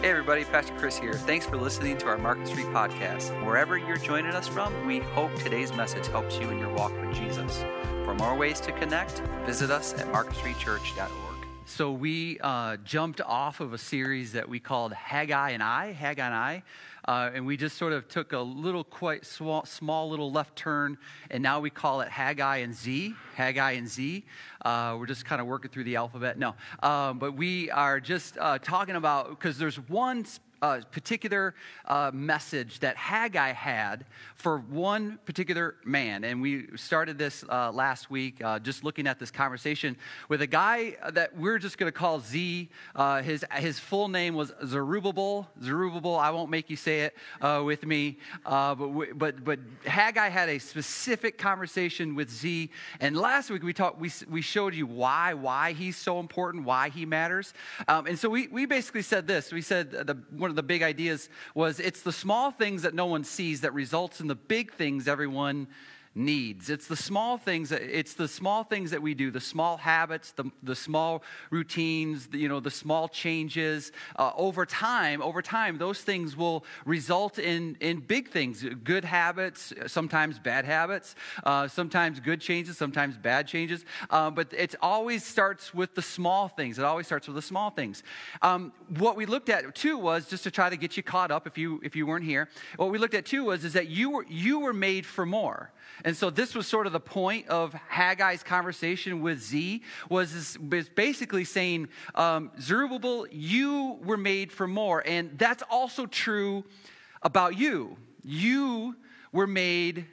Hey, everybody, Pastor Chris here. Thanks for listening to our Market Street podcast. Wherever you're joining us from, we hope today's message helps you in your walk with Jesus. For more ways to connect, visit us at marketstreetchurch.org. So, we uh, jumped off of a series that we called Haggai and I, Haggai and I. Uh, and we just sort of took a little, quite small, small little left turn, and now we call it Haggai and Z. Haggai and Z. Uh, we're just kind of working through the alphabet. No, um, but we are just uh, talking about because there's one uh, particular uh, message that Haggai had for one particular man. And we started this uh, last week, uh, just looking at this conversation with a guy that we're just going to call Z. Uh, his, his full name was Zerubbabel. Zerubbabel, I won't make you say it uh, with me. but, but, but Haggai had a specific conversation with Z. And last week we, talked, we, we showed you why, why he's so important, why he matters. Um, and so we, we basically said this. We said the, one of the big ideas was it's the small things that no one sees that results in the big things everyone needs. It's the small things. It's the small things that we do, the small habits, the, the small routines, the, you know, the small changes. Uh, over time, over time, those things will result in, in big things, good habits, sometimes bad habits, uh, sometimes good changes, sometimes bad changes. Uh, but it always starts with the small things. It always starts with the small things. Um, what we looked at too was just to try to get you caught up if you if you weren't here. What we looked at too was is that you were you were made for more. And so this was sort of the point of Haggai's conversation with Z was, basically saying, um, Zerubbabel, you were made for more. And that's also true about you. You were made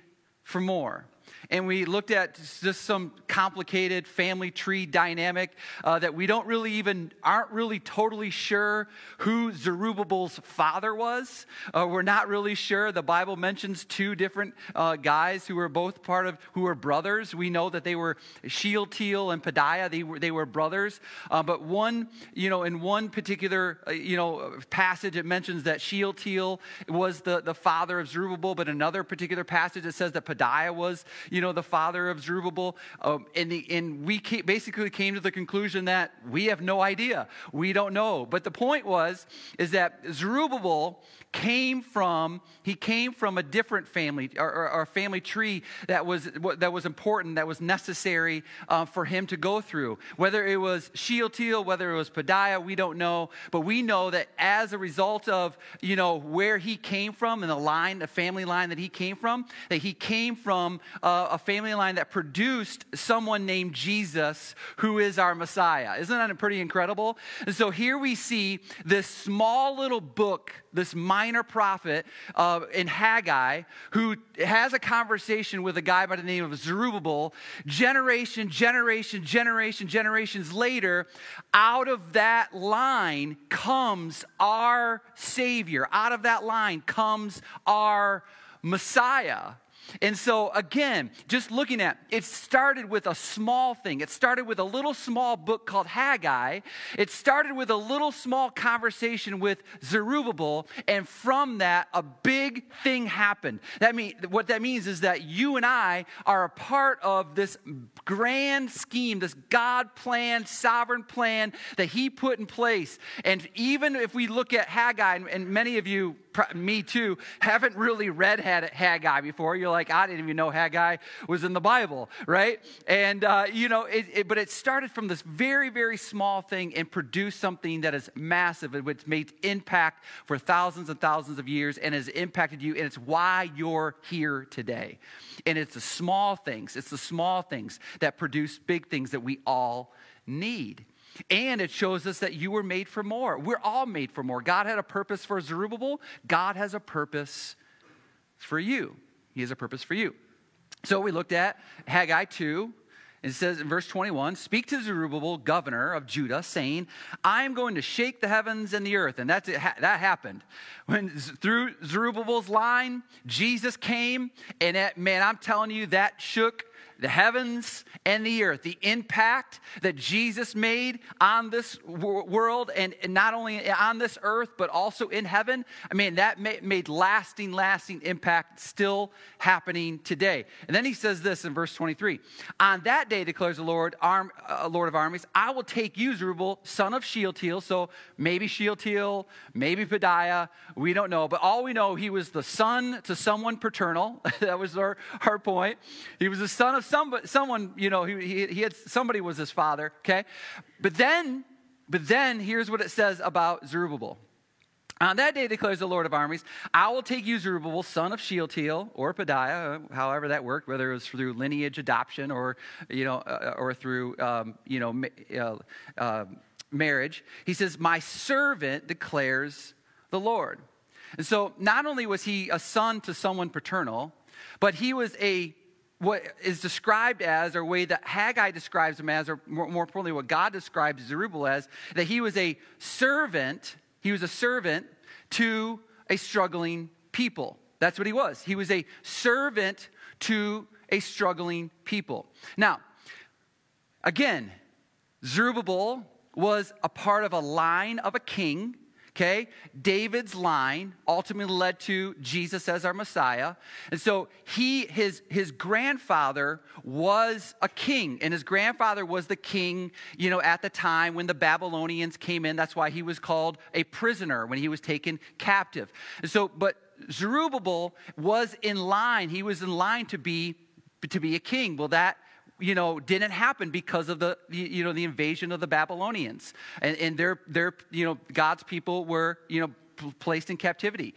for more and we looked at just some complicated family tree dynamic uh, that we don't really even aren't really totally sure who Zerubbabel's father was. Uh, we're not really sure. The Bible mentions two different uh, guys who were both part of who were brothers. We know that they were Shealtiel and Pedaiah. They were they were brothers. Uh, but one, you know, in one particular uh, you know passage, it mentions that Shealtiel was the the father of Zerubbabel. But another particular passage, it says that Pedaiah was you know, the father of Zerubbabel. Um, and, the, and we came, basically came to the conclusion that we have no idea. We don't know. But the point was, is that Zerubbabel came from, he came from a different family, or, or, family tree that was, that was important, that was necessary uh, for him to go through. Whether it was Shealtiel, whether it was Pedaiah, we don't know. But we know that as a result of, you know, where he came from and the line, the family line that he came from, that he came from uh, a family line that produced someone named Jesus, who is our Messiah. Isn't that pretty incredible? And so here we see this small little book, this minor prophet uh, in Haggai, who has a conversation with a guy by the name of Zerubbabel. Generation, generation, generation, generations later, out of that line comes our Savior. Out of that line comes our Messiah. And so, again, just looking at it started with a small thing. It started with a little small book called Haggai. It started with a little small conversation with Zerubbabel, and from that, a big thing happened. That mean, what that means is that you and I are a part of this grand scheme, this God plan, sovereign plan that He put in place. And even if we look at Haggai, and many of you me too, haven't really read Haggai before. You're like, I didn't even know Haggai was in the Bible, right? And, uh, you know, it, it, but it started from this very, very small thing and produced something that is massive, which made impact for thousands and thousands of years and has impacted you. And it's why you're here today. And it's the small things, it's the small things that produce big things that we all need. And it shows us that you were made for more. We're all made for more. God had a purpose for Zerubbabel, God has a purpose for you. He has a purpose for you. So we looked at Haggai 2. It says in verse 21 Speak to Zerubbabel, governor of Judah, saying, I am going to shake the heavens and the earth. And that's it, that happened. When through Zerubbabel's line, Jesus came, and man, I'm telling you, that shook the heavens and the earth, the impact that Jesus made on this world and not only on this earth, but also in heaven. I mean, that made lasting, lasting impact still happening today. And then he says this in verse 23 On that day, declares the Lord, arm, uh, Lord of armies, I will take you, Zerubbabel, son of Shealtiel. So maybe Shealtiel, maybe Pedaiah, we don't know. But all we know, he was the son to someone paternal. that was our, our point. He was the son of somebody, someone, you know, he, he, he had somebody was his father, okay? But then, but then here's what it says about Zerubbabel. On that day, declares the Lord of armies, I will take you, Zerubbabel, son of Shealtiel, or Pedaiah, however that worked, whether it was through lineage adoption or, you know, uh, or through, um, you know, uh, uh, marriage. He says, My servant declares the Lord. And so not only was he a son to someone paternal, but he was a what is described as, or way that Haggai describes him as, or more, more importantly, what God describes Zerubbabel as, that he was a servant, he was a servant to a struggling people. That's what he was. He was a servant to a struggling people. Now, again, Zerubbabel was a part of a line of a king Okay? David's line ultimately led to Jesus as our Messiah. And so he his his grandfather was a king and his grandfather was the king, you know, at the time when the Babylonians came in. That's why he was called a prisoner when he was taken captive. And so but Zerubbabel was in line. He was in line to be to be a king. Well, that you know, didn't happen because of the, you know, the invasion of the Babylonians. And, and their, their, you know, God's people were, you know, placed in captivity.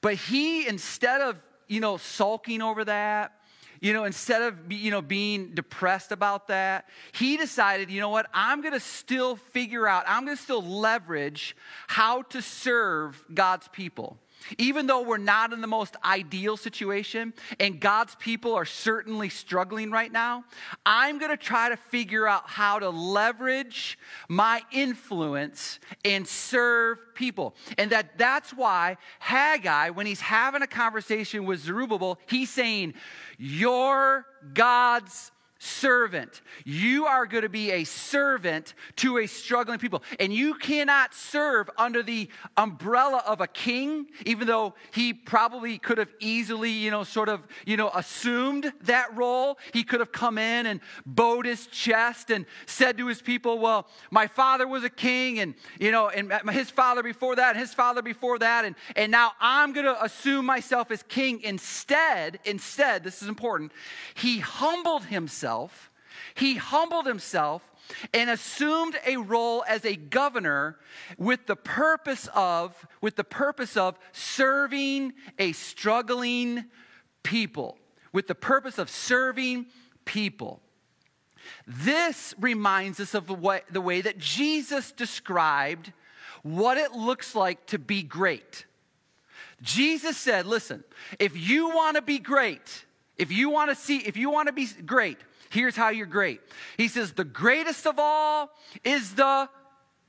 But he, instead of, you know, sulking over that, you know, instead of, you know, being depressed about that, he decided, you know what, I'm going to still figure out, I'm going to still leverage how to serve God's people. Even though we're not in the most ideal situation and God's people are certainly struggling right now, I'm going to try to figure out how to leverage my influence and serve people. And that that's why Haggai when he's having a conversation with Zerubbabel, he's saying, "You're God's servant. You are going to be a servant to a struggling people. And you cannot serve under the umbrella of a king, even though he probably could have easily, you know, sort of, you know, assumed that role. He could have come in and bowed his chest and said to his people, Well, my father was a king, and, you know, and his father before that, and his father before that, and, and now I'm going to assume myself as king. Instead, instead, this is important, he humbled himself himself, he humbled himself and assumed a role as a governor with the purpose of with the purpose of serving a struggling people with the purpose of serving people. This reminds us of the way, the way that jesus described what it looks like to be great. Jesus said listen if you want to be great if you want to see if you want to be great Here's how you're great. He says, The greatest of all is the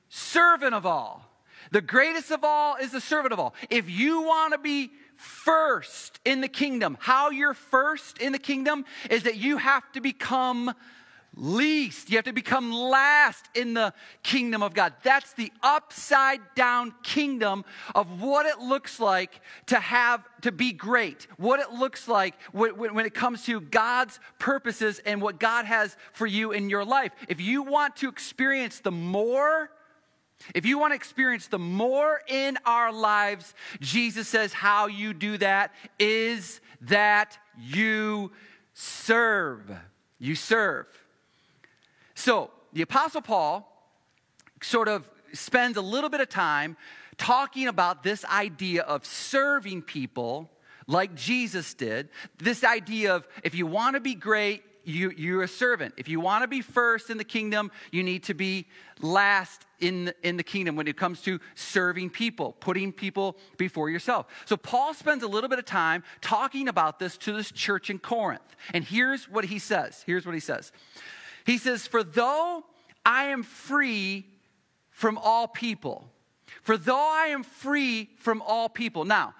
servant of all. The greatest of all is the servant of all. If you want to be first in the kingdom, how you're first in the kingdom is that you have to become least. You have to become last in the kingdom of God. That's the upside down kingdom of what it looks like to have, to be great. What it looks like when it comes to God's purposes and what God has for you in your life. If you want to experience the more, if you want to experience the more in our lives, Jesus says how you do that is that you serve. You serve. So, the Apostle Paul sort of spends a little bit of time talking about this idea of serving people like Jesus did. This idea of if you want to be great, you, you're a servant. If you want to be first in the kingdom, you need to be last in, in the kingdom when it comes to serving people, putting people before yourself. So, Paul spends a little bit of time talking about this to this church in Corinth. And here's what he says. Here's what he says. He says, For though I am free from all people, for though I am free from all people. Now,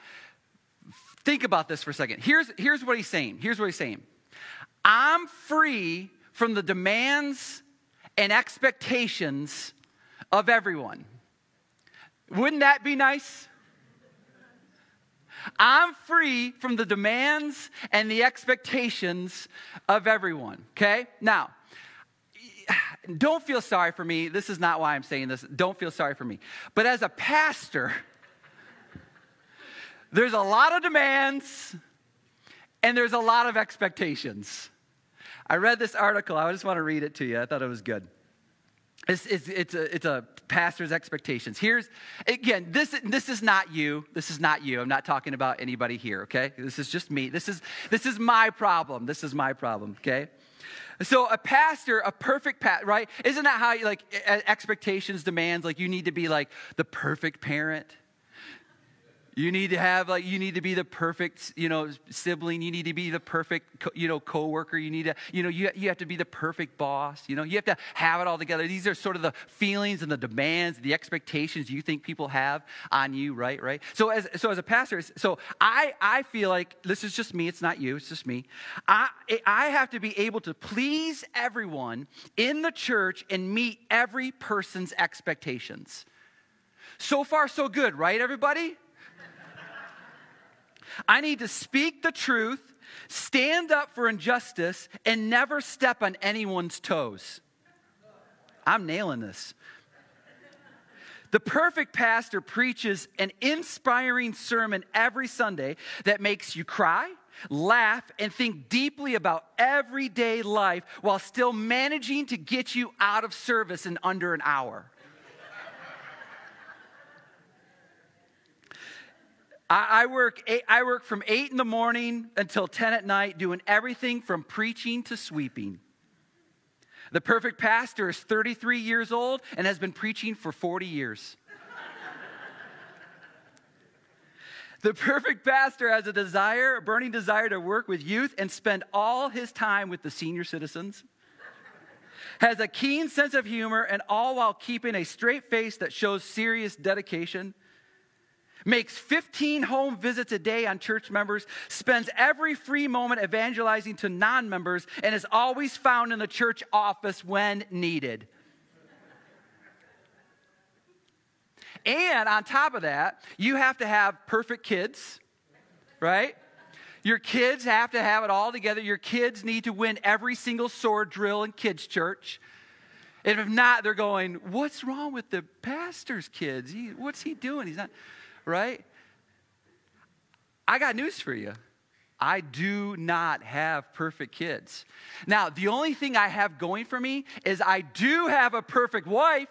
think about this for a second. Here's, here's what he's saying. Here's what he's saying. I'm free from the demands and expectations of everyone. Wouldn't that be nice? I'm free from the demands and the expectations of everyone, okay? Now, don't feel sorry for me. This is not why I'm saying this. Don't feel sorry for me. But as a pastor, there's a lot of demands and there's a lot of expectations. I read this article. I just want to read it to you. I thought it was good. It's, it's, it's, a, it's a pastor's expectations. Here's, again, this, this is not you. This is not you. I'm not talking about anybody here, okay? This is just me. This is, this is my problem. This is my problem, okay? So a pastor, a perfect pastor, right? Isn't that how you like expectations, demands? Like you need to be like the perfect parent you need to have like you need to be the perfect, you know, sibling. You need to be the perfect, you know, coworker. You need to, you know, you, you have to be the perfect boss. You know, you have to have it all together. These are sort of the feelings and the demands, the expectations you think people have on you, right? Right. So as so as a pastor, so I I feel like this is just me. It's not you. It's just me. I I have to be able to please everyone in the church and meet every person's expectations. So far, so good, right, everybody? I need to speak the truth, stand up for injustice, and never step on anyone's toes. I'm nailing this. The perfect pastor preaches an inspiring sermon every Sunday that makes you cry, laugh, and think deeply about everyday life while still managing to get you out of service in under an hour. I, I, work eight, I work from 8 in the morning until 10 at night, doing everything from preaching to sweeping. The perfect pastor is 33 years old and has been preaching for 40 years. the perfect pastor has a desire, a burning desire to work with youth and spend all his time with the senior citizens. Has a keen sense of humor and all while keeping a straight face that shows serious dedication makes 15 home visits a day on church members, spends every free moment evangelizing to non members, and is always found in the church office when needed. And on top of that, you have to have perfect kids, right? Your kids have to have it all together. Your kids need to win every single sword drill in kids' church. And if not, they're going, What's wrong with the pastor's kids? He, what's he doing? He's not right? I got news for you. I do not have perfect kids. Now, the only thing I have going for me is I do have a perfect wife.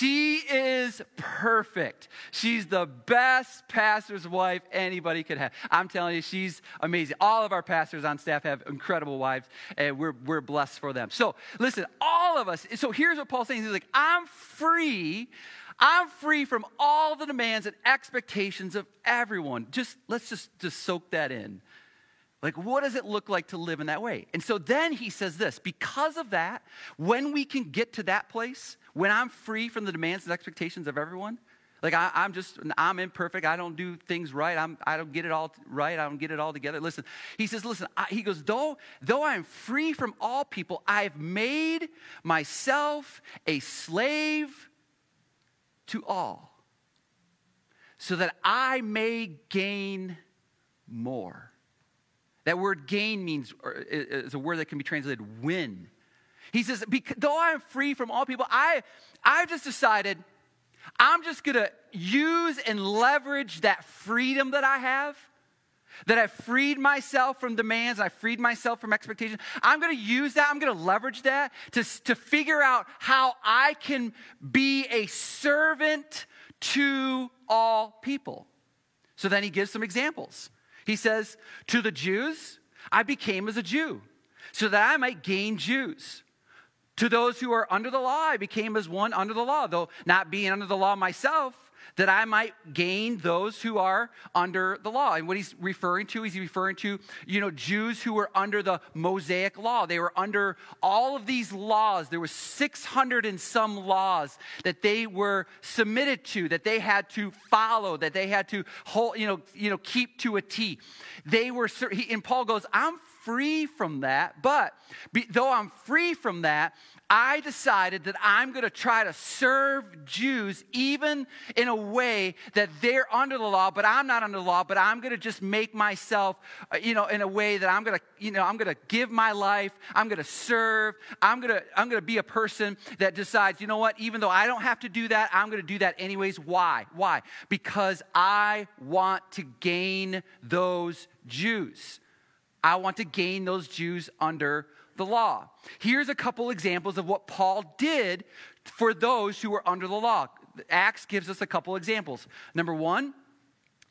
She is perfect. She's the best pastor's wife anybody could have. I'm telling you, she's amazing. All of our pastors on staff have incredible wives, and we're, we're blessed for them. So, listen, all of us. So, here's what Paul's saying He's like, I'm free. I'm free from all the demands and expectations of everyone. Just let's just, just soak that in. Like, what does it look like to live in that way? And so then he says this because of that, when we can get to that place, when I'm free from the demands and expectations of everyone, like I, am just, I'm imperfect. I don't do things right. I'm, I don't get it all right. I don't get it all together. Listen, he says, listen, I, he goes, though, though I'm free from all people, I've made myself a slave to all so that I may gain more. That word gain means, is a word that can be translated win. He says, though I am free from all people, I, I've just decided I'm just going to use and leverage that freedom that I have, that I've freed myself from demands, I freed myself from expectations. I'm going to use that, I'm going to leverage that to, to figure out how I can be a servant to all people. So then he gives some examples. He says, To the Jews, I became as a Jew, so that I might gain Jews. To those who are under the law, I became as one under the law, though not being under the law myself, that I might gain those who are under the law. And what he's referring to, he's referring to, you know, Jews who were under the Mosaic law. They were under all of these laws. There were 600 and some laws that they were submitted to, that they had to follow, that they had to hold, you know, you know, keep to a T. They were, and Paul goes, I'm free from that, but though I'm free from that, I decided that I'm going to try to serve Jews even in a way that they're under the law, but I'm not under the law, but I'm going to just make myself, uh, you know, in a way that I'm going to, you know, I'm going to give my life, I'm going to serve, I'm going to, I'm going to be a person that decides, you know what, even though I don't have to do that, I'm going to do that anyways. Why? Why? Because I want to gain those Jews. I want to gain those Jews under the law. Here's a couple examples of what Paul did for those who were under the law. Acts gives us a couple examples. Number one,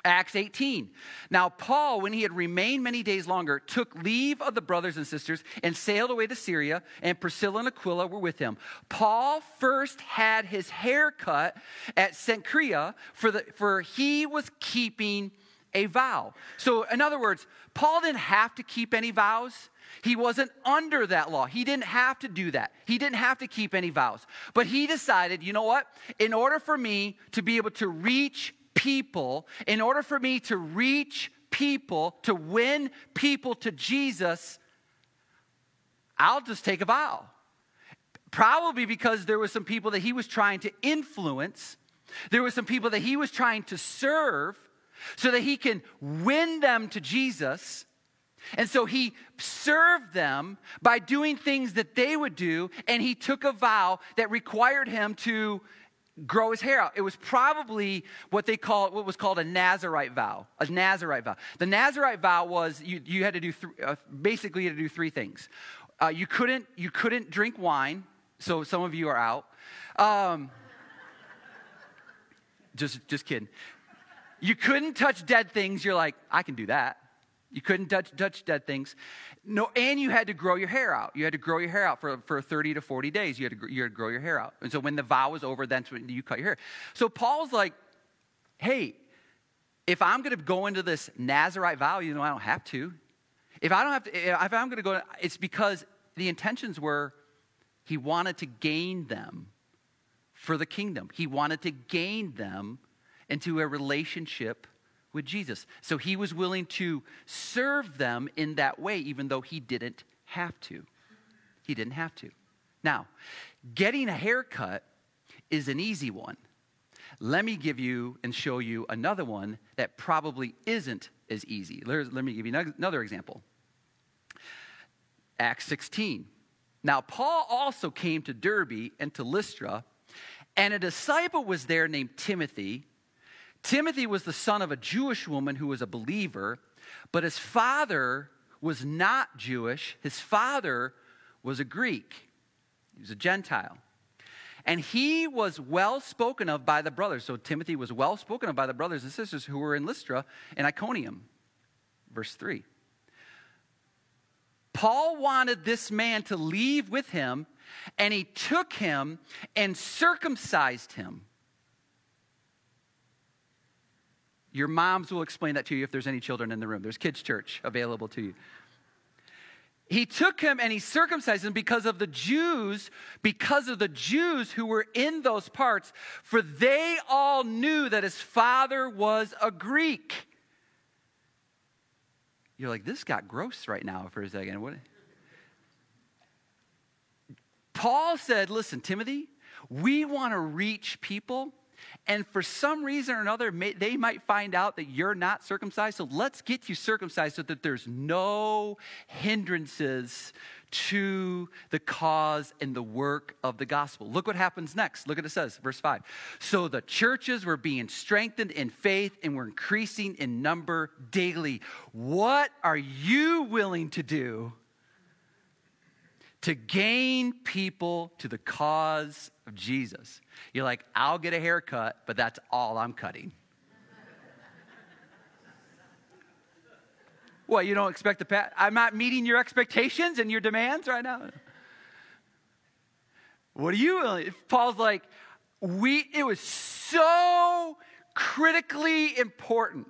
Acts 18. Now, Paul, when he had remained many days longer, took leave of the brothers and sisters and sailed away to Syria, and Priscilla and Aquila were with him. Paul first had his hair cut at Cenchrea, for, the, for he was keeping a vow. So, in other words, Paul didn't have to keep any vows. He wasn't under that law. He didn't have to do that. He didn't have to keep any vows. But he decided, you know what? In order for me to be able to reach people, in order for me to reach people, to win people to Jesus, I'll just take a vow. Probably because there were some people that he was trying to influence, there were some people that he was trying to serve so that he can win them to Jesus. And so he served them by doing things that they would do, and he took a vow that required him to grow his hair out. It was probably what they call what was called a Nazarite vow. A Nazarite vow. The Nazarite vow was you, you had to do th- uh, basically you had to do three things. Uh, you couldn't you couldn't drink wine, so some of you are out. Um, just just kidding. You couldn't touch dead things. You're like, I can do that. You couldn't touch, touch dead things. No, and you had to grow your hair out. You had to grow your hair out for, for 30 to 40 days. You had, to, you had to grow your hair out. And so when the vow was over, that's when you cut your hair. So Paul's like, hey, if I'm going to go into this Nazarite vow, you know, I don't have to. If I don't have to, eh, if I'm going to go, it's because the intentions were he wanted to gain them for the kingdom. He wanted to gain them into a relationship with Jesus. So he was willing to serve them in that way, even though he didn't have to. He didn't have to. Now, getting a haircut is an easy one. Let me give you and show you another one that probably isn't as easy. Let me give you another example. Acts 16. Now, Paul also came to Derbe and to Lystra, and a disciple was there named Timothy Timothy was the son of a Jewish woman who was a believer, but his father was not Jewish. His father was a Greek, he was a Gentile. And he was well spoken of by the brothers. So Timothy was well spoken of by the brothers and sisters who were in Lystra and Iconium. Verse 3. Paul wanted this man to leave with him, and he took him and circumcised him. Your moms will explain that to you if there's any children in the room. There's kids' church available to you. He took him and he circumcised him because of the Jews, because of the Jews who were in those parts, for they all knew that his father was a Greek. You're like, this got gross right now for a second. What? Paul said, listen, Timothy, we want to reach people and for some reason or another, may, they might find out that you're not circumcised. So let's get you circumcised so that there's no hindrances to the cause and the work of the gospel. Look what happens next. Look what it says, verse 5. So the churches were being strengthened in faith and were increasing in number daily. What are you willing to do to gain people to the cause of Jesus. You're like, I'll get a haircut, but that's all I'm cutting. what, you don't expect the pat? I'm not meeting your expectations and your demands right now? What are you? Paul's like, we, it was so critically important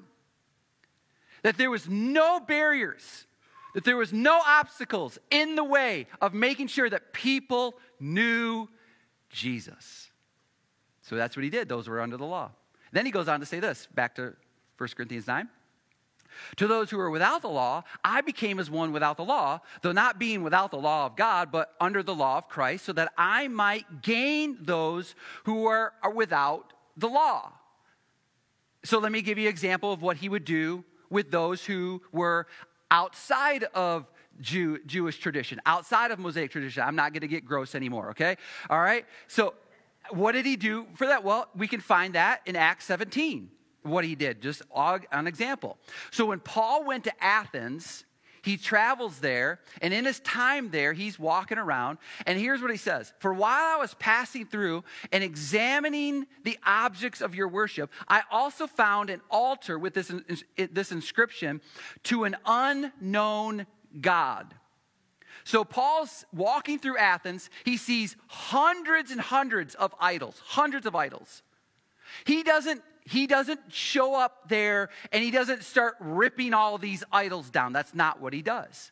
that there was no barriers, that there was no obstacles in the way of making sure that people knew Jesus. So that's what he did. Those were under the law. Then he goes on to say this, back to 1 Corinthians 9. To those who are without the law, I became as one without the law, though not being without the law of God, but under the law of Christ, so that I might gain those who are, are without the law. So let me give you an example of what he would do with those who were outside of Jew, Jewish tradition, outside of Mosaic tradition. I'm not going to get gross anymore, okay? All right? So, what did he do for that? Well, we can find that in Acts 17, what he did, just an example. So, when Paul went to Athens, he travels there, and in his time there, he's walking around. And here's what he says For while I was passing through and examining the objects of your worship, I also found an altar with this, this inscription to an unknown God. So Paul's walking through Athens. He sees hundreds and hundreds of idols, hundreds of idols. He doesn't he doesn't show up there and he doesn't start ripping all these idols down. That's not what he does.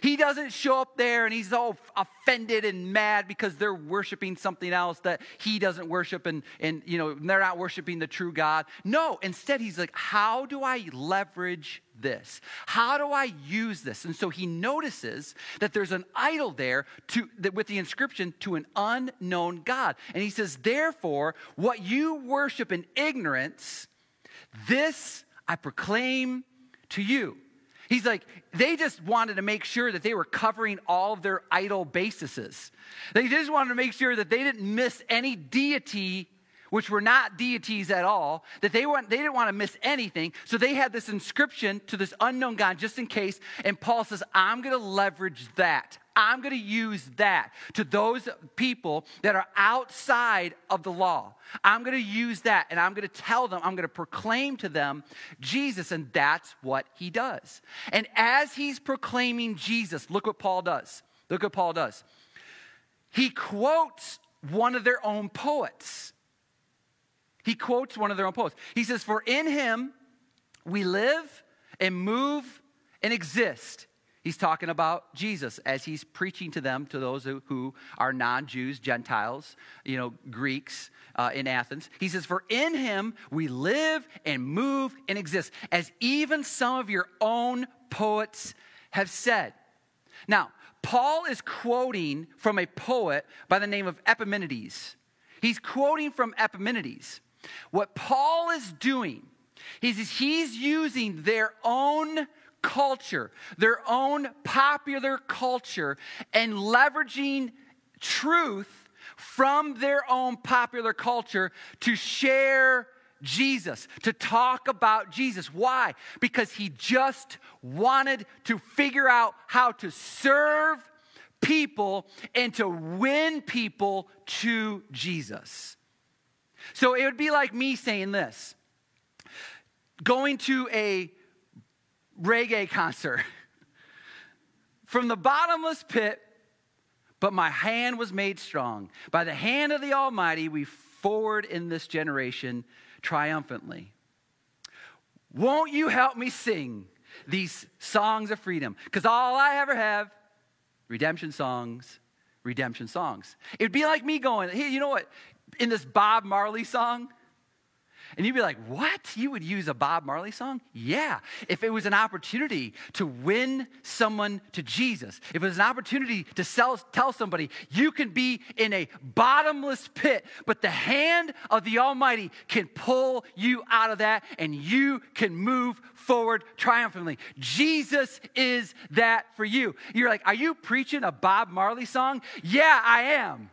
He doesn't show up there and he's all offended and mad because they're worshiping something else that he doesn't worship and, and you know, they're not worshiping the true God. No, instead he's like, how do I leverage this? How do I use this? And so he notices that there's an idol there to, with the inscription to an unknown God. And he says, therefore, what you worship in ignorance, this I proclaim to you. He's like, they just wanted to make sure that they were covering all of their idol bases. They just wanted to make sure that they didn't miss any deity which were not deities at all, that they, weren't, they didn't want to miss anything. So they had this inscription to this unknown God just in case. And Paul says, I'm going to leverage that. I'm going to use that to those people that are outside of the law. I'm going to use that and I'm going to tell them, I'm going to proclaim to them Jesus, and that's what he does. And as he's proclaiming Jesus, look what Paul does. Look what Paul does. He quotes one of their own poets. He quotes one of their own poets. He says, For in him we live and move and exist. He's talking about Jesus as he's preaching to them, to those who, who are non Jews, Gentiles, you know, Greeks uh, in Athens. He says, For in him we live and move and exist, as even some of your own poets have said. Now, Paul is quoting from a poet by the name of Epimenides. He's quoting from Epimenides. What Paul is doing is he's using their own culture, their own popular culture, and leveraging truth from their own popular culture to share Jesus, to talk about Jesus. Why? Because he just wanted to figure out how to serve people and to win people to Jesus. So it would be like me saying this going to a reggae concert from the bottomless pit, but my hand was made strong. By the hand of the Almighty, we forward in this generation triumphantly. Won't you help me sing these songs of freedom? Because all I ever have, redemption songs, redemption songs. It'd be like me going, hey, you know what? In this Bob Marley song? And you'd be like, what? You would use a Bob Marley song? Yeah. If it was an opportunity to win someone to Jesus, if it was an opportunity to sell, tell somebody, you can be in a bottomless pit, but the hand of the Almighty can pull you out of that and you can move forward triumphantly. Jesus is that for you. You're like, are you preaching a Bob Marley song? Yeah, I am.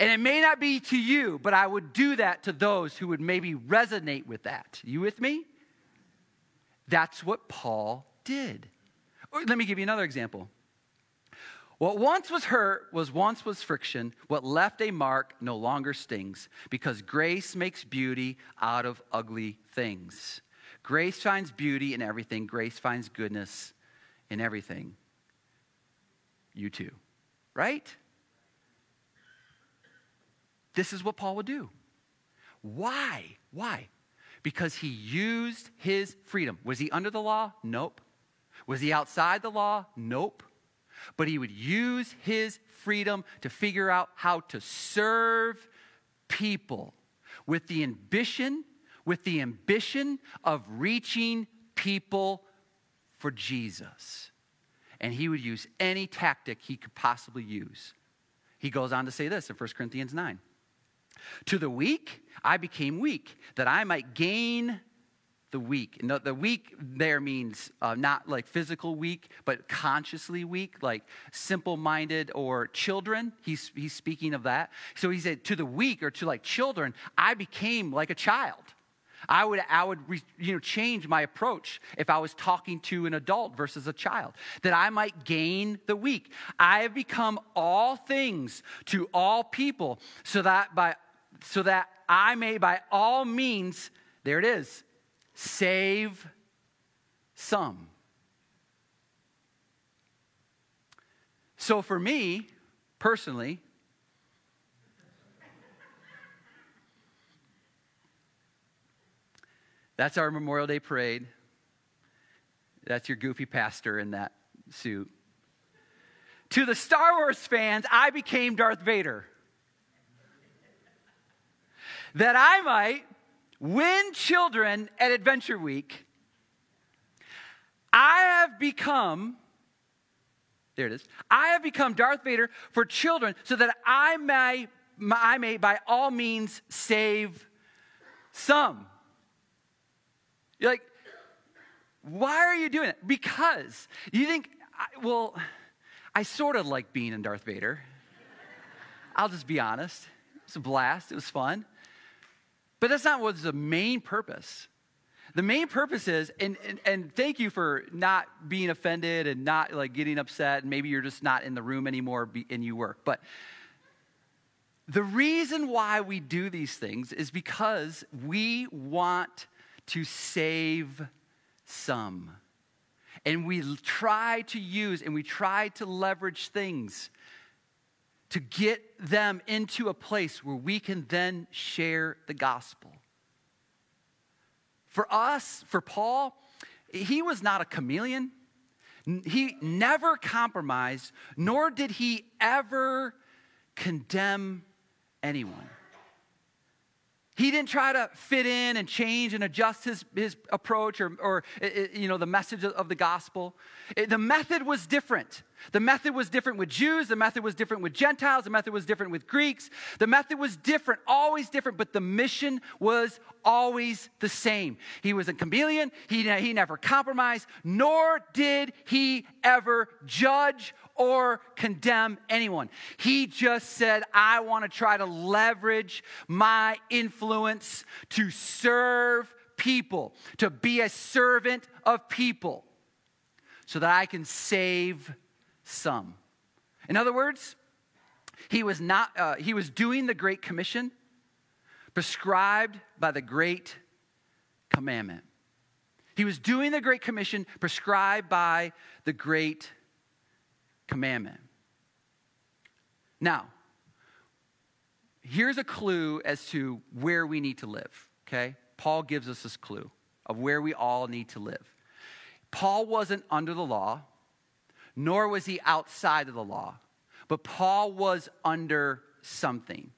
And it may not be to you, but I would do that to those who would maybe resonate with that. You with me? That's what Paul did. Or let me give you another example. What once was hurt was once was friction. What left a mark no longer stings because grace makes beauty out of ugly things. Grace finds beauty in everything, grace finds goodness in everything. You too, right? This is what Paul would do. Why? Why? Because he used his freedom. Was he under the law? Nope. Was he outside the law? Nope. But he would use his freedom to figure out how to serve people with the ambition, with the ambition of reaching people for Jesus. And he would use any tactic he could possibly use. He goes on to say this in 1 Corinthians 9. To the weak, I became weak, that I might gain the weak. And the, the weak there means uh, not like physical weak, but consciously weak, like simple minded or children. He's, he's speaking of that. So he said, to the weak or to like children, I became like a child. I would, I would you know, change my approach if I was talking to an adult versus a child, that I might gain the weak. I have become all things to all people, so that by so that I may by all means, there it is, save some. So for me, personally, that's our Memorial Day parade. That's your goofy pastor in that suit. To the Star Wars fans, I became Darth Vader. That I might win children at Adventure Week, I have become, there it is, I have become Darth Vader for children so that I may, I may by all means save some. You're like, why are you doing it? Because you think, well, I sort of like being in Darth Vader. I'll just be honest. It was a blast, it was fun. But that's not what's the main purpose. The main purpose is, and, and, and, thank you for not being offended and not like getting upset, and maybe you're just not in the room anymore and you work. But the reason why we do these things is because we want to save some. And we try to use and we try to leverage things to get them into a place where we can then share the gospel. For us, for Paul, he was not a chameleon. He never compromised, nor did he ever condemn anyone. He didn't try to fit in and change and adjust his, his approach or, or eh, eh, you know, the message of the gospel. Eh, the method was different. The method was different with Jews. The method was different with Gentiles. The method was different with Greeks. The method was different, always different, but the mission was always the same. He was a chameleon. He, he never compromised, nor did he ever judge or condemn anyone. He just said, I want to try to leverage my influence to serve people, to be a servant of people, so that I can save some. In other words, he was not uh, he was doing the great commission prescribed by the great commandment. He was doing the great commission prescribed by the great commandment. Now here's a clue as to where we need to live okay? Paul gives us this clue of where we all need to live. Paul wasn't under the law nor was he outside of the law. But Paul was under something.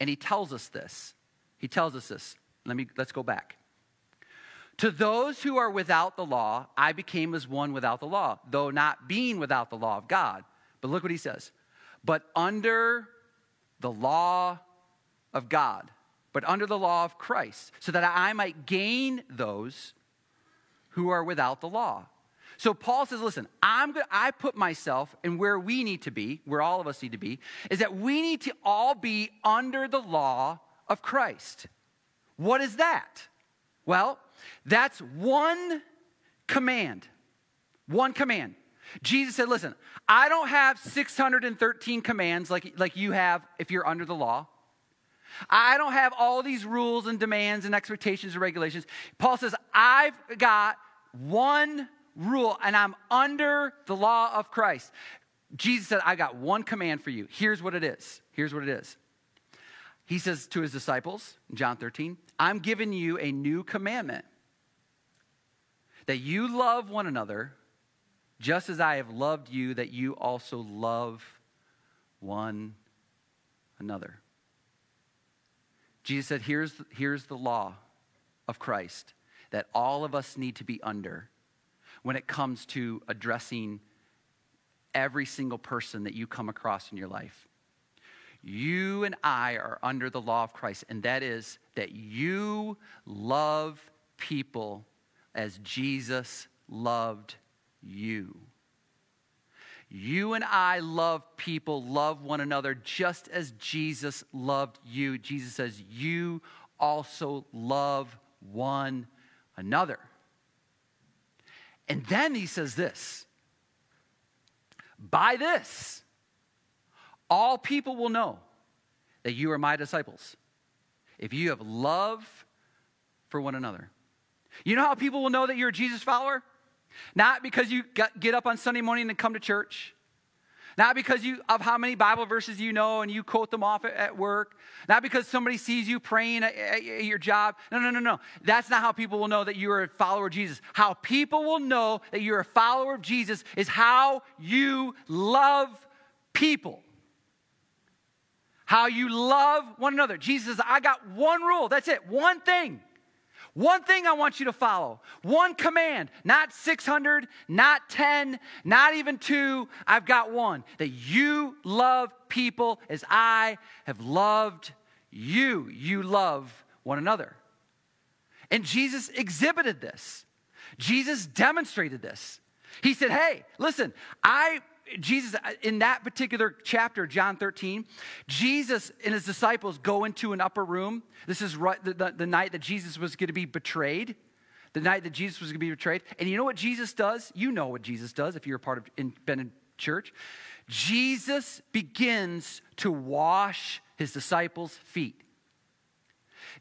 And he tells us this. He tells us this. Let me let's go back. To those who are without the law, I became as one without the law, though not being without the law of God. But look what he says. But under the law of God, but under the law of Christ, so that I might gain those who are without the law. So Paul says, listen, I'm going I put myself in where we need to be, where all of us need to be, is that we need to all be under the law of Christ. What is that? Well, that's one command. One command. Jesus said, listen, I don't have 613 commands like, like you have if you're under the law. I don't have all these rules and demands and expectations and regulations. Paul says, I've got one rule and I'm under the law of Christ. Jesus said, I got one command for you. Here's what it is. Here's what it is. he says to his disciples, John 13, I'm giving you a new commandment that you love one another just as I have loved you, that you also love one another. Jesus said, here's, here's the law of Christ that all of us need to be under when it comes to addressing every single person that you come across in your life. You and I are under the law of Christ, and that is that you love people as Jesus loved you. You and I love people, love one another just as Jesus loved you. Jesus says, You also love one another. And then he says this By this, all people will know that you are my disciples if you have love for one another. You know how people will know that you're a Jesus follower? Not because you get up on Sunday morning and come to church. Not because you, of how many Bible verses you know and you quote them off at, work. Not because somebody sees you praying at, at, at your job. No, no, no, no. That's not how people will know that you're a follower of Jesus. How people will know that you're a follower of Jesus is how you love people. How you love one another. Jesus I got one rule. That's it. One thing. One thing I want you to follow, one command, not 600, not 10, not even two. I've got one that you love people as I have loved you. You love one another. And Jesus exhibited this, Jesus demonstrated this. He said, Hey, listen, I Jesus, uh, in that particular chapter, John 13, Jesus and his disciples go into an upper room. This is right, the, the, the night that Jesus was going to be betrayed, the night that Jesus was going to be betrayed. And you know what Jesus does? You know what Jesus does if you're a part of in, been in church. Jesus begins to wash his disciples' feet.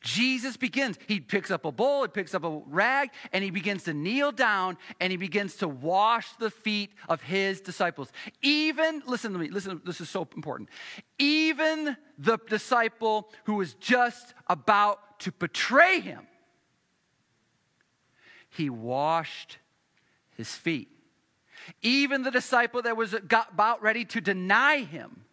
Jesus begins, he picks up a bowl, he picks up a rag, and he begins to kneel down and he begins to wash the feet of his disciples. Even, listen to me, listen, this is so important. Even the disciple who was just about to betray him, he washed his feet. Even the disciple that was about ready to deny him,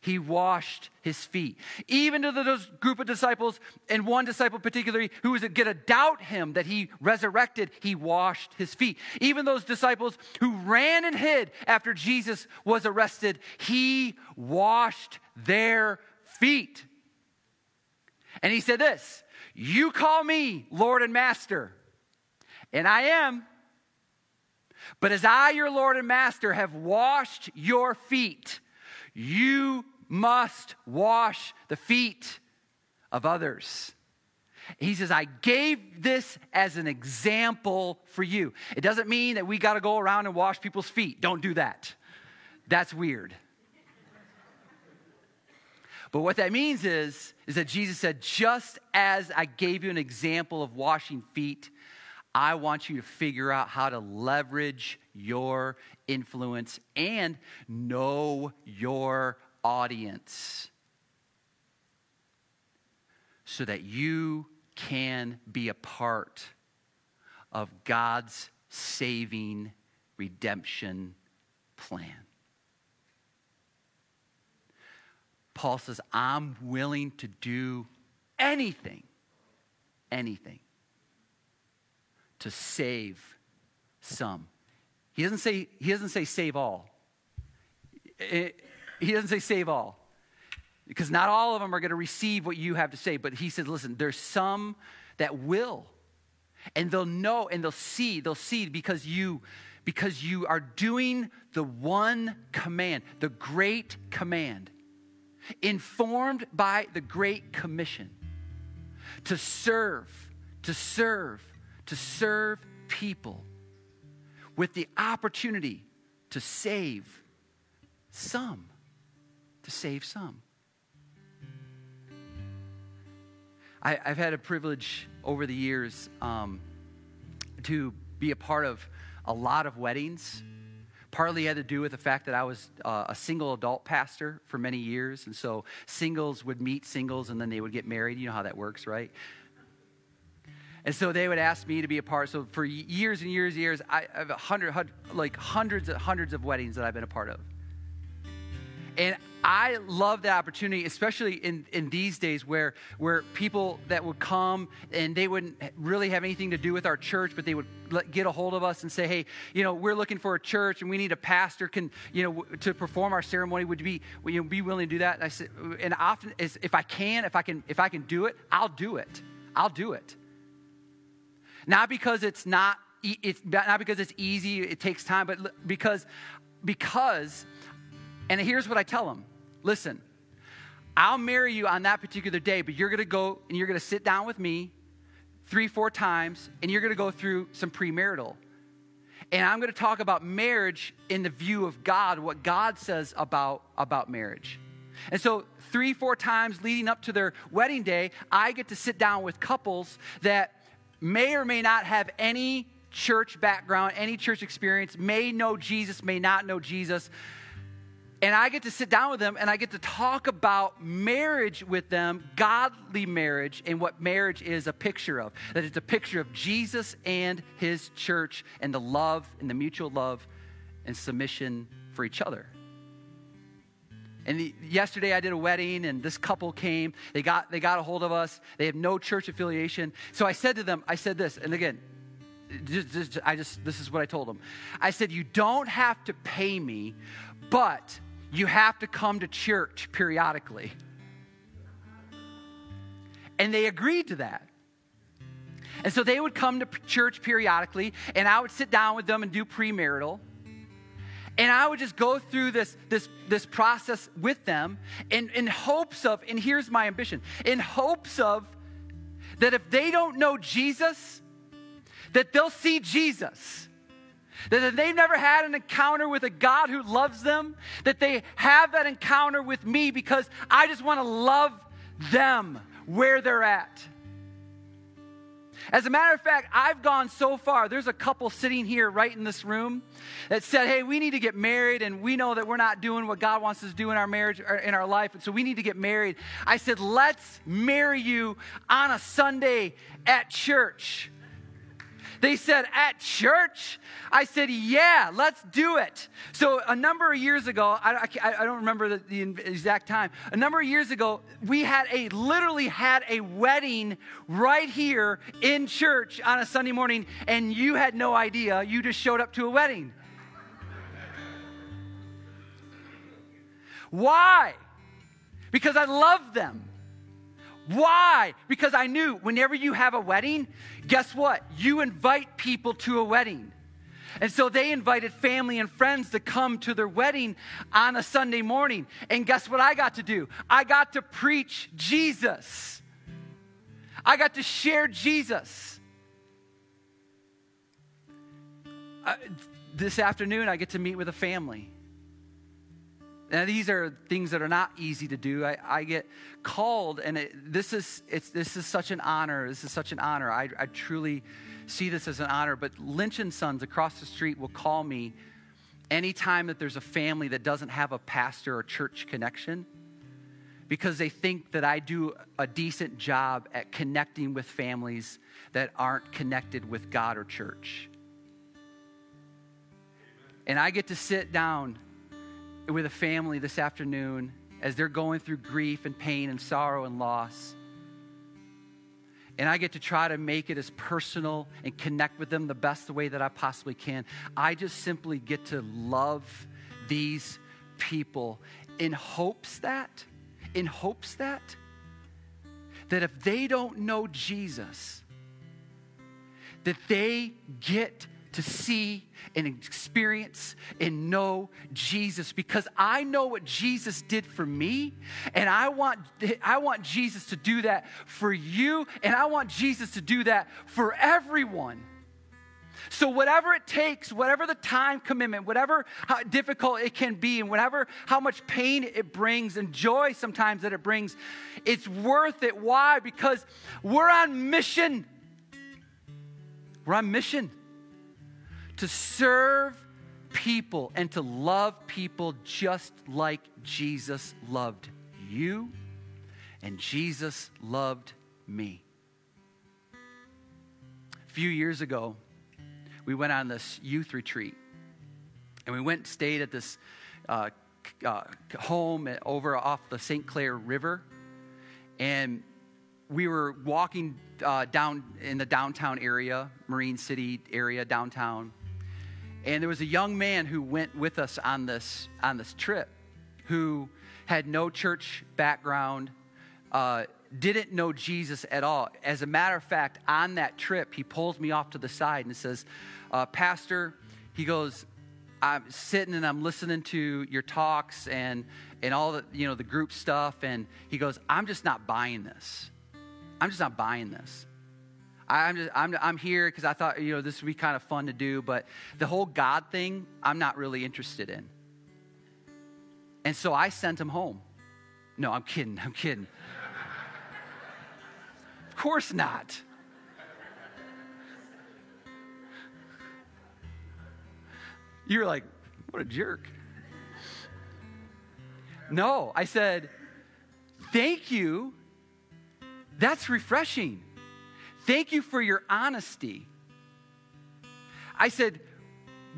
he washed his feet. Even to those group of disciples, and one disciple particularly, who was going to doubt him that he resurrected, he washed his feet. Even those disciples who ran and hid after Jesus was arrested, he washed their feet. And he said this You call me Lord and Master, and I am. But as I, your Lord and Master, have washed your feet, you must wash the feet of others. He says, I gave this as an example for you. It doesn't mean that we got to go around and wash people's feet. Don't do that. That's weird. But what that means is, is that Jesus said, just as I gave you an example of washing feet, I want you to figure out how to leverage your influence and know your audience so that you can be a part of God's saving redemption plan. Paul says, I'm willing to do anything, anything to save some. He doesn't say, he doesn't say save all. It, he doesn't say save all. Because not all of them are going to receive what you have to say. But he says, listen, there's some that will. And they'll know and they'll see, they'll see because you because you are doing the one command, the great command, informed by the great commission to serve, to serve, to serve people with the opportunity to save some. To save some. I, have had a privilege over the years um, to be a part of a lot of weddings partly had to do with the fact that I was uh, a single adult pastor for many years. And so singles would meet singles and then they would get married. You know how that works, right? And so they would ask me to be a part. So for years and years and years, I have a hundred, like hundreds and hundreds of weddings that I've been a part of. And I love that opportunity, especially in, in these days where, where people that would come and they wouldn't really have anything to do with our church, but they would let, get a hold of us and say, hey, you know, we're looking for a church and we need a pastor can, you know, to perform our ceremony. Would you be, would you be willing to do that? And I said, and often if I can, if I can, if I can do it, I'll do it. I'll do it. Not because it's not, it's not because it's easy, it takes time, but because, because and here's what I tell them listen, I'll marry you on that particular day, but you're going to go and you're going to sit down with me three, four times, and you're going to go through some premarital. And I'm going to talk about marriage in the view of God, what God says about, about marriage. And so, three, four times leading up to their wedding day, I get to sit down with couples that may or may not have any church background, any church experience, may know Jesus, may not know Jesus, and I get to sit down with them and I get to talk about marriage with them, godly marriage, and what marriage is a picture of. That it's a picture of Jesus and his church and the love and the mutual love and submission for each other. And the, yesterday I did a wedding and this couple came. They got, they got a hold of us. They have no church affiliation. So I said to them, I said this, and again, just, just, I just, this is what I told them. I said, You don't have to pay me, but you have to come to church periodically. And they agreed to that. And so they would come to church periodically, and I would sit down with them and do premarital. And I would just go through this, this, this process with them in, in hopes of, and here's my ambition, in hopes of that if they don't know Jesus, that they'll see Jesus that they've never had an encounter with a God who loves them, that they have that encounter with me because I just want to love them where they're at. As a matter of fact, I've gone so far. There's a couple sitting here right in this room that said, Hey, we need to get married, and we know that we're not doing what God wants us to do in our marriage or in our life, and so we need to get married. I said, Let's marry you on a Sunday at church. They said, At church? I said, Yeah, let's do it. So, a number of years ago, I, I, I don't remember the, the, exact time, a number of years ago, we had a literally had a wedding right here in church on a Sunday morning, and you had no idea. You just showed up to a wedding. Why? Because I love them. Why? Because I knew whenever you have a wedding, guess what? You invite people to a wedding. And so they invited family and friends to come to their wedding on a Sunday morning. And guess what I got to do? I got to preach Jesus. I got to share Jesus. Uh, this afternoon, I get to meet with a family. Now, these are things that are not easy to do. I, I get called, and it, this, is, it's, this is such an honor. This is such an honor. I, I truly see this as an honor. But Lynch and Sons across the street will call me anytime that there's a family that doesn't have a pastor or church connection because they think that I do a decent job at connecting with families that aren't connected with God or church. And I get to sit down with a family this afternoon as they're going through grief and pain and sorrow and loss. And I get to try to make it as personal and connect with them the best way that I possibly can. I just simply get to love these people in hopes that, in hopes that, that if they don't know Jesus, that they get to see and experience and know Jesus because I know what Jesus did for me and I want I want Jesus to do that for you and I want Jesus to do that for everyone. So, whatever it takes, whatever the time commitment, whatever how difficult it can be, and whatever how much pain it brings and joy sometimes that it brings, it's worth it. Why? Because we're on mission. We're on mission to serve people and to love people just like Jesus loved you and Jesus loved me. A few years ago, we went on this youth retreat and we went and stayed at this uh, uh, home over off the St. Clair River. And we were walking uh, down in the downtown area, Marine City area, downtown. And there was a young man who went with us on this, on this trip who had no church background, uh, didn't know Jesus at all. As a matter of fact, on that trip, he pulls me off to the side and says, uh, Pastor, he goes, I'm sitting and I'm listening to your talks and, and all the, you know, the group stuff. And he goes, I'm just not buying this. I'm just not buying this. I'm, just, I'm, I'm here because I thought, you know, this would be kind of fun to do, but the whole God thing, I'm not really interested in. And so I sent him home. No, I'm kidding. I'm kidding. of course not. You're like, what a jerk. No, I said, thank you. That's refreshing. Thank you for your honesty. I said,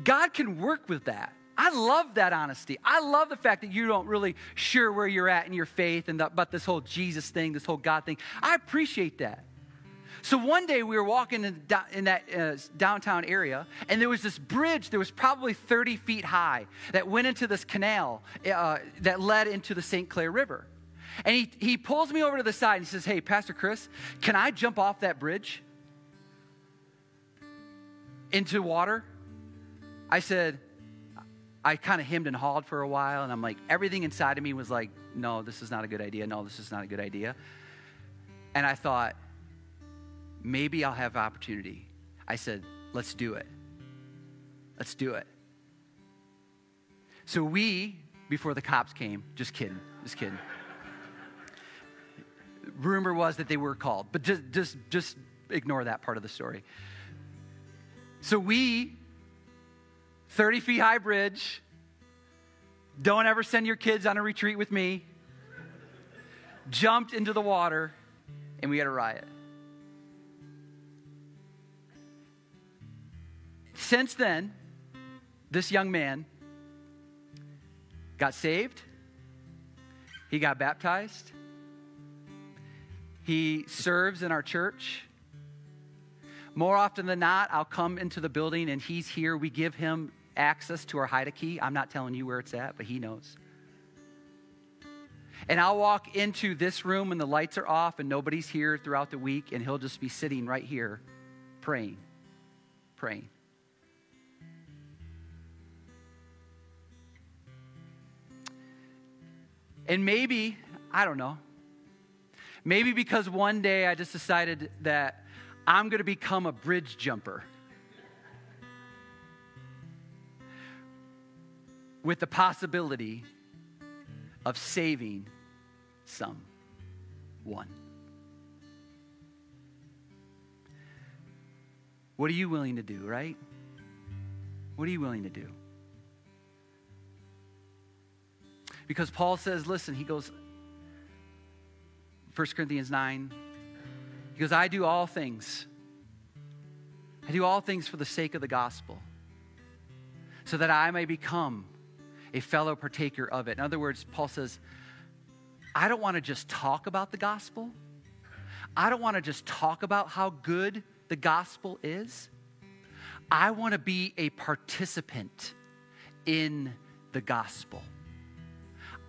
God can work with that. I love that honesty. I love the fact that you don't really sure where you're at in your faith and about this whole Jesus thing, this whole God thing. I appreciate that. So one day we were walking in, in that uh, downtown area, and there was this bridge that was probably 30 feet high that went into this canal uh, that led into the St. Clair River. And he, he pulls me over to the side and he says, Hey, Pastor Chris, can I jump off that bridge into water? I said, I kind of hemmed and hawed for a while, and I'm like, everything inside of me was like, No, this is not a good idea. No, this is not a good idea. And I thought, maybe I'll have opportunity. I said, let's do it. Let's do it. So we, before the cops came, just kidding, just kidding. Rumor was that they were called, but just, just, just ignore that part of the story. So we, 30 feet high bridge, don't ever send your kids on a retreat with me, jumped into the water, and we had a riot. Since then, this young man got saved, he got baptized, he serves in our church. More often than not, I'll come into the building and he's here. We give him access to our hide key. I'm not telling you where it's at, but he knows. And I'll walk into this room and the lights are off and nobody's here throughout the week, and he'll just be sitting right here praying, praying. And maybe, I don't know, maybe because one day I just decided that I'm going to become a bridge jumper. With the possibility of saving someone. What are you willing to do, right? What are you willing to do? Because Paul says, listen, he goes, 1 Corinthians 9, he goes, I do all things. I do all things for the sake of the gospel, so that I may become a fellow partaker of it. In other words, Paul says, I don't want to just talk about the gospel. I don't want to just talk about how good the gospel is. I want to be a participant in the gospel.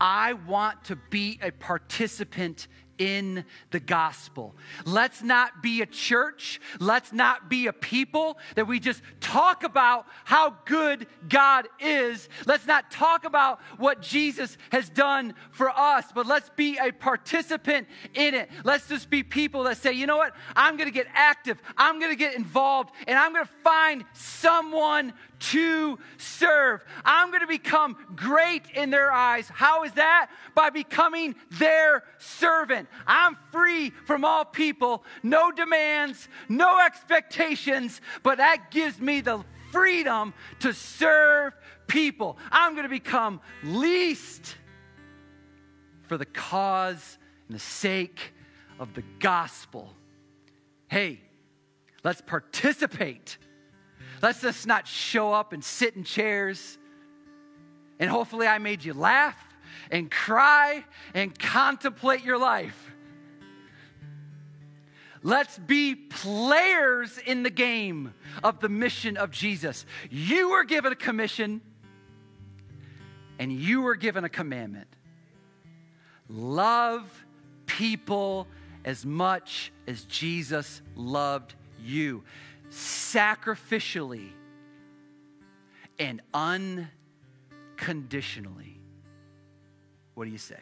I want to be a participant in the gospel. Let's not be a church. Let's not be a people that we just talk about how good God is. Let's not talk about what Jesus has done for us, but let's be a participant in it. Let's just be people that say, you know what? I'm going to get active. I'm going to get involved and I'm going to find someone to serve. I'm going to become great in their eyes. How is that? By becoming their servant. I'm free from all people, no demands, no expectations, but that gives me the freedom to serve people. I'm going to become least for the cause and the sake of the gospel. Hey, let's participate. Let's just not show up and sit in chairs. And hopefully, I made you laugh and cry and contemplate your life. Let's be players in the game of the mission of Jesus. You were given a commission and you were given a commandment love people as much as Jesus loved you, sacrificially and unconditionally. What do you say?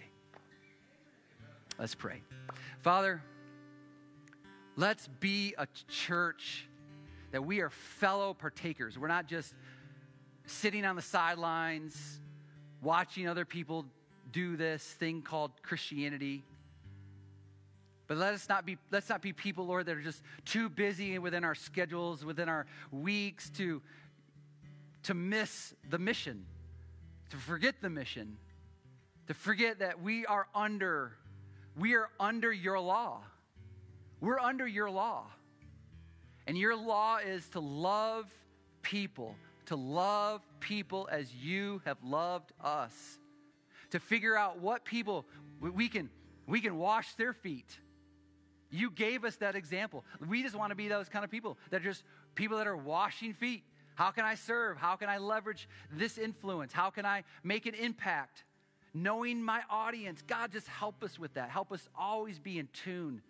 Let's pray. Father, Let's be a church that we are fellow partakers. We're not just sitting on the sidelines watching other people do this thing called Christianity. But let us not be let's not be people, Lord, that are just too busy within our schedules, within our weeks to to miss the mission, to forget the mission, to forget that we are under we are under your law. We're under your law. And your law is to love people, to love people as you have loved us. To figure out what people we can we can wash their feet. You gave us that example. We just want to be those kind of people that are just people that are washing feet. How can I serve? How can I leverage this influence? How can I make an impact? Knowing my audience, God, just help us with that. Help us always be in tune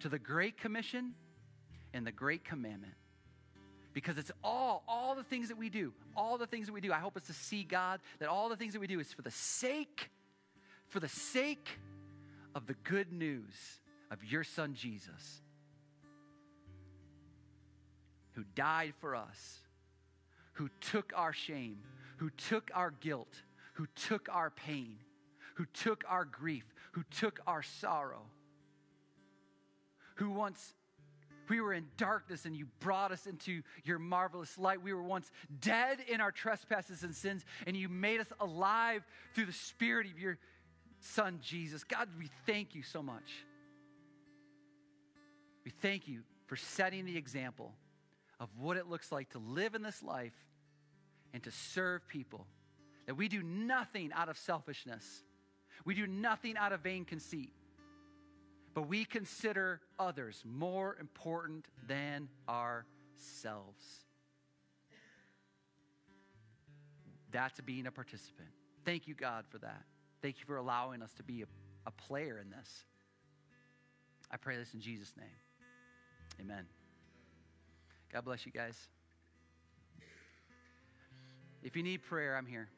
to the Great Commission and the Great Commandment. Because it's all, all the things that we do, all the things that we do. I hope us to see, God, that all the things that we do is for the sake, for the sake of the good news of your Son Jesus, who died for us, who took our shame, who took our guilt, who took our pain, who took our grief, who took our sorrow who once we were in darkness and you brought us into your marvelous light. We were once dead in our trespasses and sins, and you made us alive through the Spirit of your Son, Jesus. God, we thank you so much. We thank you for setting the example of what it looks like to live in this life and to serve people. That we do nothing out of selfishness, we do nothing out of vain conceit but we consider others more important than ourselves. That's being a participant. Thank you, God, for that. Thank you for allowing us to be a, a player in this. I pray this in Jesus' name. Amen. God bless you guys. If you need prayer, I'm here.